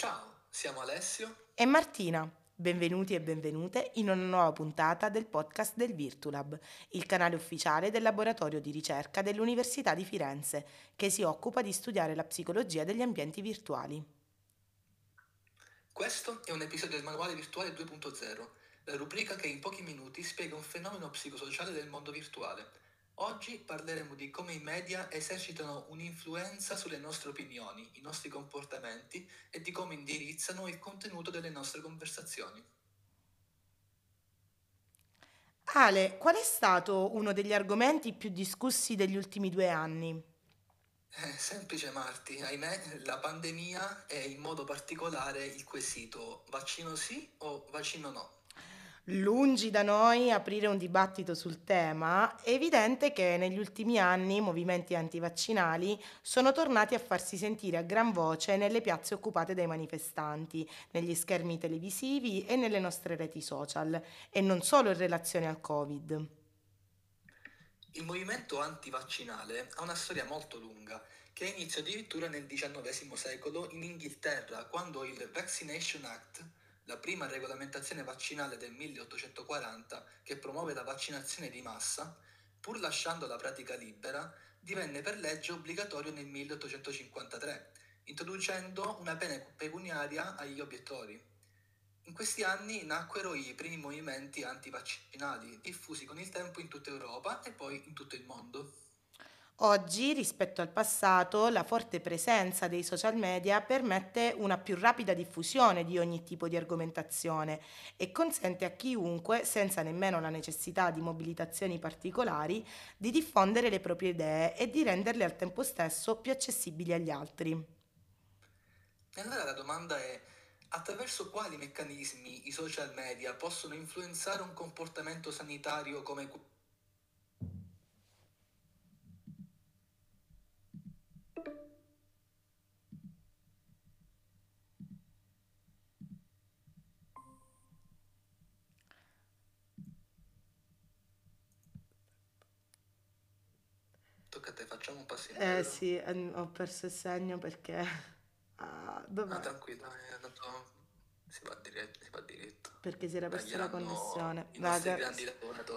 Ciao, siamo Alessio e Martina. Benvenuti e benvenute in una nuova puntata del podcast del Virtulab, il canale ufficiale del laboratorio di ricerca dell'Università di Firenze, che si occupa di studiare la psicologia degli ambienti virtuali. Questo è un episodio del Manuale Virtuale 2.0, la rubrica che in pochi minuti spiega un fenomeno psicosociale del mondo virtuale Oggi parleremo di come i media esercitano un'influenza sulle nostre opinioni, i nostri comportamenti e di come indirizzano il contenuto delle nostre conversazioni. Ale, qual è stato uno degli argomenti più discussi degli ultimi due anni? Eh, semplice Marti, ahimè la pandemia e in modo particolare il quesito vaccino sì o vaccino no. Lungi da noi aprire un dibattito sul tema, è evidente che negli ultimi anni i movimenti antivaccinali sono tornati a farsi sentire a gran voce nelle piazze occupate dai manifestanti, negli schermi televisivi e nelle nostre reti social, e non solo in relazione al Covid. Il movimento antivaccinale ha una storia molto lunga, che inizia addirittura nel XIX secolo in Inghilterra, quando il Vaccination Act la prima regolamentazione vaccinale del 1840 che promuove la vaccinazione di massa, pur lasciando la pratica libera, divenne per legge obbligatorio nel 1853, introducendo una pena pecuniaria agli obiettori. In questi anni nacquero i primi movimenti antivaccinali, diffusi con il tempo in tutta Europa e poi in tutto il mondo. Oggi, rispetto al passato, la forte presenza dei social media permette una più rapida diffusione di ogni tipo di argomentazione e consente a chiunque, senza nemmeno la necessità di mobilitazioni particolari, di diffondere le proprie idee e di renderle al tempo stesso più accessibili agli altri. E allora la domanda è attraverso quali meccanismi i social media possono influenzare un comportamento sanitario come Tocca a te, facciamo un passo indietro. Eh sì, eh, ho perso il segno perché... Ah, dov'è? Ah, tranquillo, è andato... Si va, diretto, si va diretto. Perché si era persa la connessione. Vada,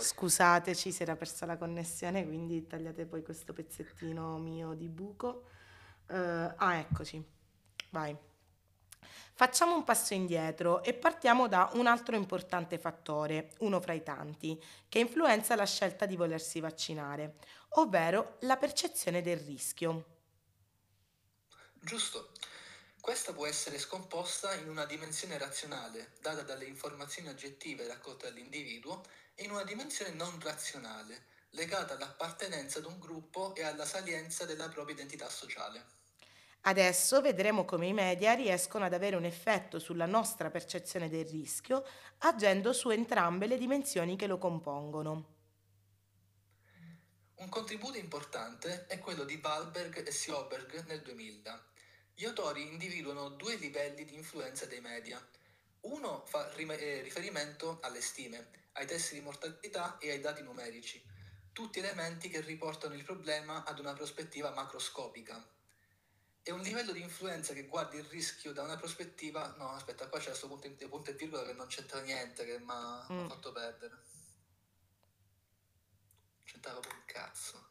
scusateci, si era persa la connessione, quindi tagliate poi questo pezzettino mio di buco. Uh, ah, eccoci. Vai. Facciamo un passo indietro e partiamo da un altro importante fattore, uno fra i tanti, che influenza la scelta di volersi vaccinare, ovvero la percezione del rischio. Giusto. Questa può essere scomposta in una dimensione razionale, data dalle informazioni oggettive raccolte dall'individuo, e in una dimensione non razionale, legata all'appartenenza ad un gruppo e alla salienza della propria identità sociale. Adesso vedremo come i media riescono ad avere un effetto sulla nostra percezione del rischio, agendo su entrambe le dimensioni che lo compongono. Un contributo importante è quello di Wahlberg e Sjoberg nel 2000. Gli autori individuano due livelli di influenza dei media. Uno fa eh, riferimento alle stime, ai test di mortalità e ai dati numerici, tutti elementi che riportano il problema ad una prospettiva macroscopica, è un livello di influenza che guardi il rischio da una prospettiva. No, aspetta, qua c'è questo punto, punto e virgola che non c'entra niente, che mi ha mm. fatto perdere. C'entrava un cazzo.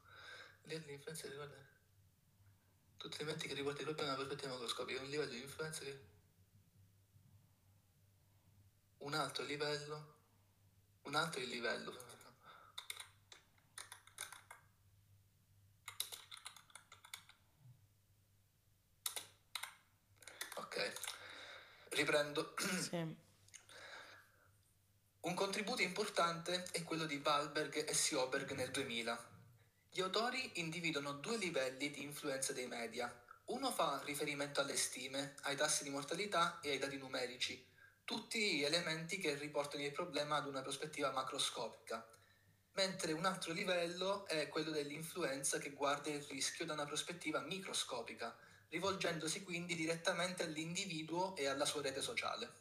Livello di influenza riguarda tutti gli elementi che riguardano il problema una prospettiva macroscopica. È un livello di influenza che. Un altro livello. Un altro livello riprendo. Sì. Un contributo importante è quello di Wahlberg e Sjoberg nel 2000. Gli autori individuano due livelli di influenza dei media. Uno fa riferimento alle stime, ai tassi di mortalità e ai dati numerici, tutti elementi che riportano il problema ad una prospettiva macroscopica, mentre un altro livello è quello dell'influenza che guarda il rischio da una prospettiva microscopica, rivolgendosi quindi direttamente all'individuo e alla sua rete sociale.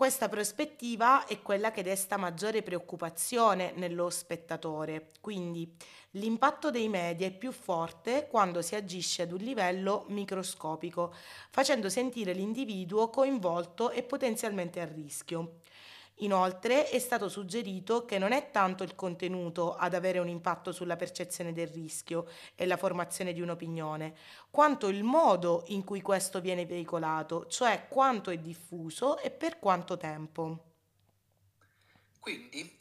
Questa prospettiva è quella che desta maggiore preoccupazione nello spettatore, quindi l'impatto dei media è più forte quando si agisce ad un livello microscopico, facendo sentire l'individuo coinvolto e potenzialmente a rischio. Inoltre è stato suggerito che non è tanto il contenuto ad avere un impatto sulla percezione del rischio e la formazione di un'opinione, quanto il modo in cui questo viene veicolato, cioè quanto è diffuso e per quanto tempo. Quindi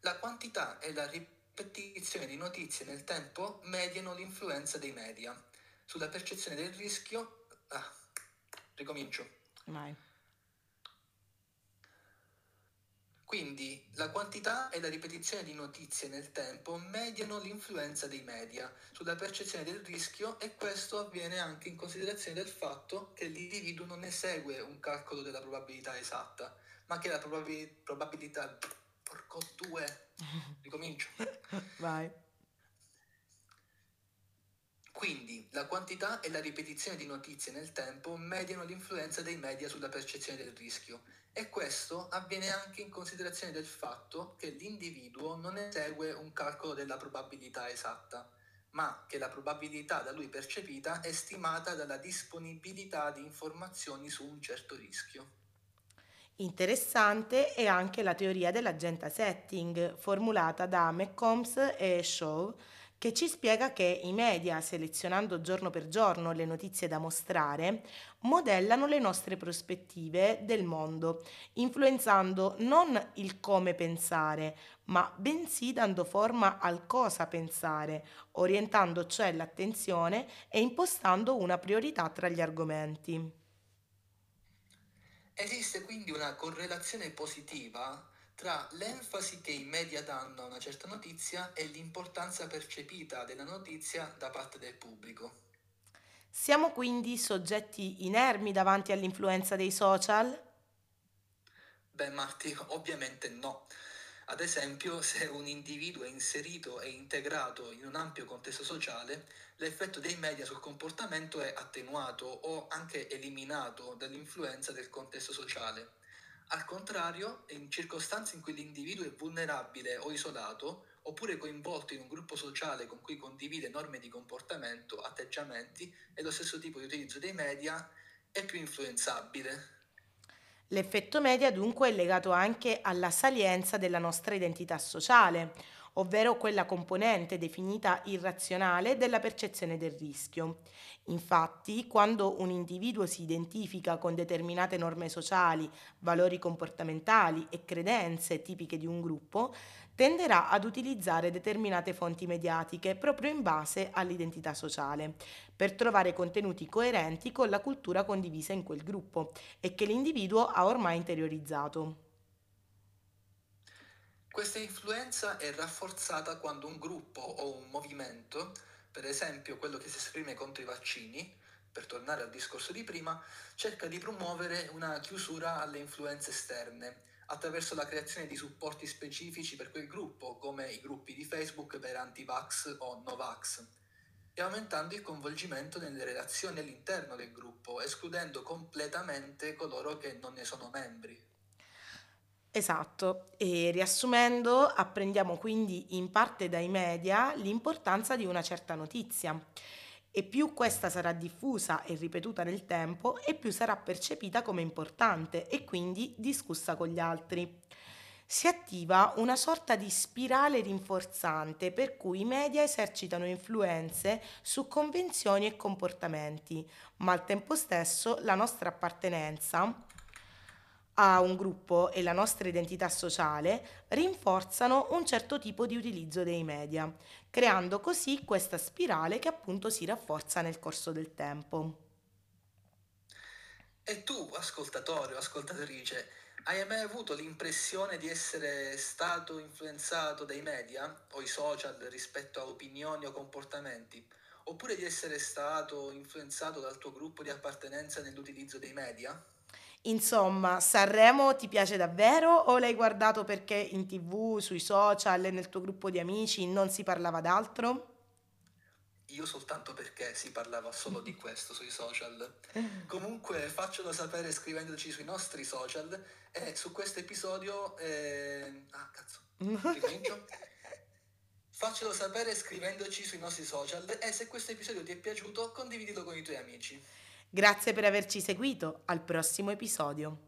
la quantità e la ripetizione di notizie nel tempo mediano l'influenza dei media sulla percezione del rischio. Ah, ricomincio. Vai. Quindi la quantità e la ripetizione di notizie nel tempo mediano l'influenza dei media sulla percezione del rischio e questo avviene anche in considerazione del fatto che l'individuo non ne segue un calcolo della probabilità esatta, ma che la probabil- probabilità... Porco due! Ricomincio. Vai. Quindi la quantità e la ripetizione di notizie nel tempo mediano l'influenza dei media sulla percezione del rischio e questo avviene anche in considerazione del fatto che l'individuo non esegue un calcolo della probabilità esatta, ma che la probabilità da lui percepita è stimata dalla disponibilità di informazioni su un certo rischio. Interessante è anche la teoria dell'agenda setting formulata da McCombs e Shaw che ci spiega che i media, selezionando giorno per giorno le notizie da mostrare, modellano le nostre prospettive del mondo, influenzando non il come pensare, ma bensì dando forma al cosa pensare, orientando cioè l'attenzione e impostando una priorità tra gli argomenti. Esiste quindi una correlazione positiva tra l'enfasi che i media danno a una certa notizia e l'importanza percepita della notizia da parte del pubblico. Siamo quindi soggetti inermi davanti all'influenza dei social? Beh, Marti, ovviamente no. Ad esempio, se un individuo è inserito e integrato in un ampio contesto sociale, l'effetto dei media sul comportamento è attenuato o anche eliminato dall'influenza del contesto sociale. Al contrario, in circostanze in cui l'individuo è vulnerabile o isolato, oppure coinvolto in un gruppo sociale con cui condivide norme di comportamento, atteggiamenti e lo stesso tipo di utilizzo dei media, è più influenzabile. L'effetto media dunque è legato anche alla salienza della nostra identità sociale ovvero quella componente definita irrazionale della percezione del rischio. Infatti, quando un individuo si identifica con determinate norme sociali, valori comportamentali e credenze tipiche di un gruppo, tenderà ad utilizzare determinate fonti mediatiche proprio in base all'identità sociale, per trovare contenuti coerenti con la cultura condivisa in quel gruppo e che l'individuo ha ormai interiorizzato. Questa influenza è rafforzata quando un gruppo o un movimento, per esempio quello che si esprime contro i vaccini, per tornare al discorso di prima, cerca di promuovere una chiusura alle influenze esterne attraverso la creazione di supporti specifici per quel gruppo, come i gruppi di Facebook per anti-vax o no-vax, e aumentando il coinvolgimento nelle relazioni all'interno del gruppo, escludendo completamente coloro che non ne sono membri. Esatto, e riassumendo, apprendiamo quindi in parte dai media l'importanza di una certa notizia. E più questa sarà diffusa e ripetuta nel tempo e più sarà percepita come importante e quindi discussa con gli altri. Si attiva una sorta di spirale rinforzante per cui i media esercitano influenze su convenzioni e comportamenti, ma al tempo stesso la nostra appartenenza a un gruppo e la nostra identità sociale rinforzano un certo tipo di utilizzo dei media, creando così questa spirale che appunto si rafforza nel corso del tempo. E tu, ascoltatore o ascoltatrice, hai mai avuto l'impressione di essere stato influenzato dai media o i social rispetto a opinioni o comportamenti? Oppure di essere stato influenzato dal tuo gruppo di appartenenza nell'utilizzo dei media? Insomma, Sanremo ti piace davvero o l'hai guardato perché in tv, sui social nel tuo gruppo di amici non si parlava d'altro? io soltanto perché si parlava solo di questo sui social. Comunque faccelo sapere scrivendoci sui nostri social e su questo episodio... Eh... Ah, cazzo. Ricomincio. Faccelo sapere scrivendoci sui nostri social e se questo episodio ti è piaciuto condividilo con i tuoi amici. Grazie per averci seguito, al prossimo episodio.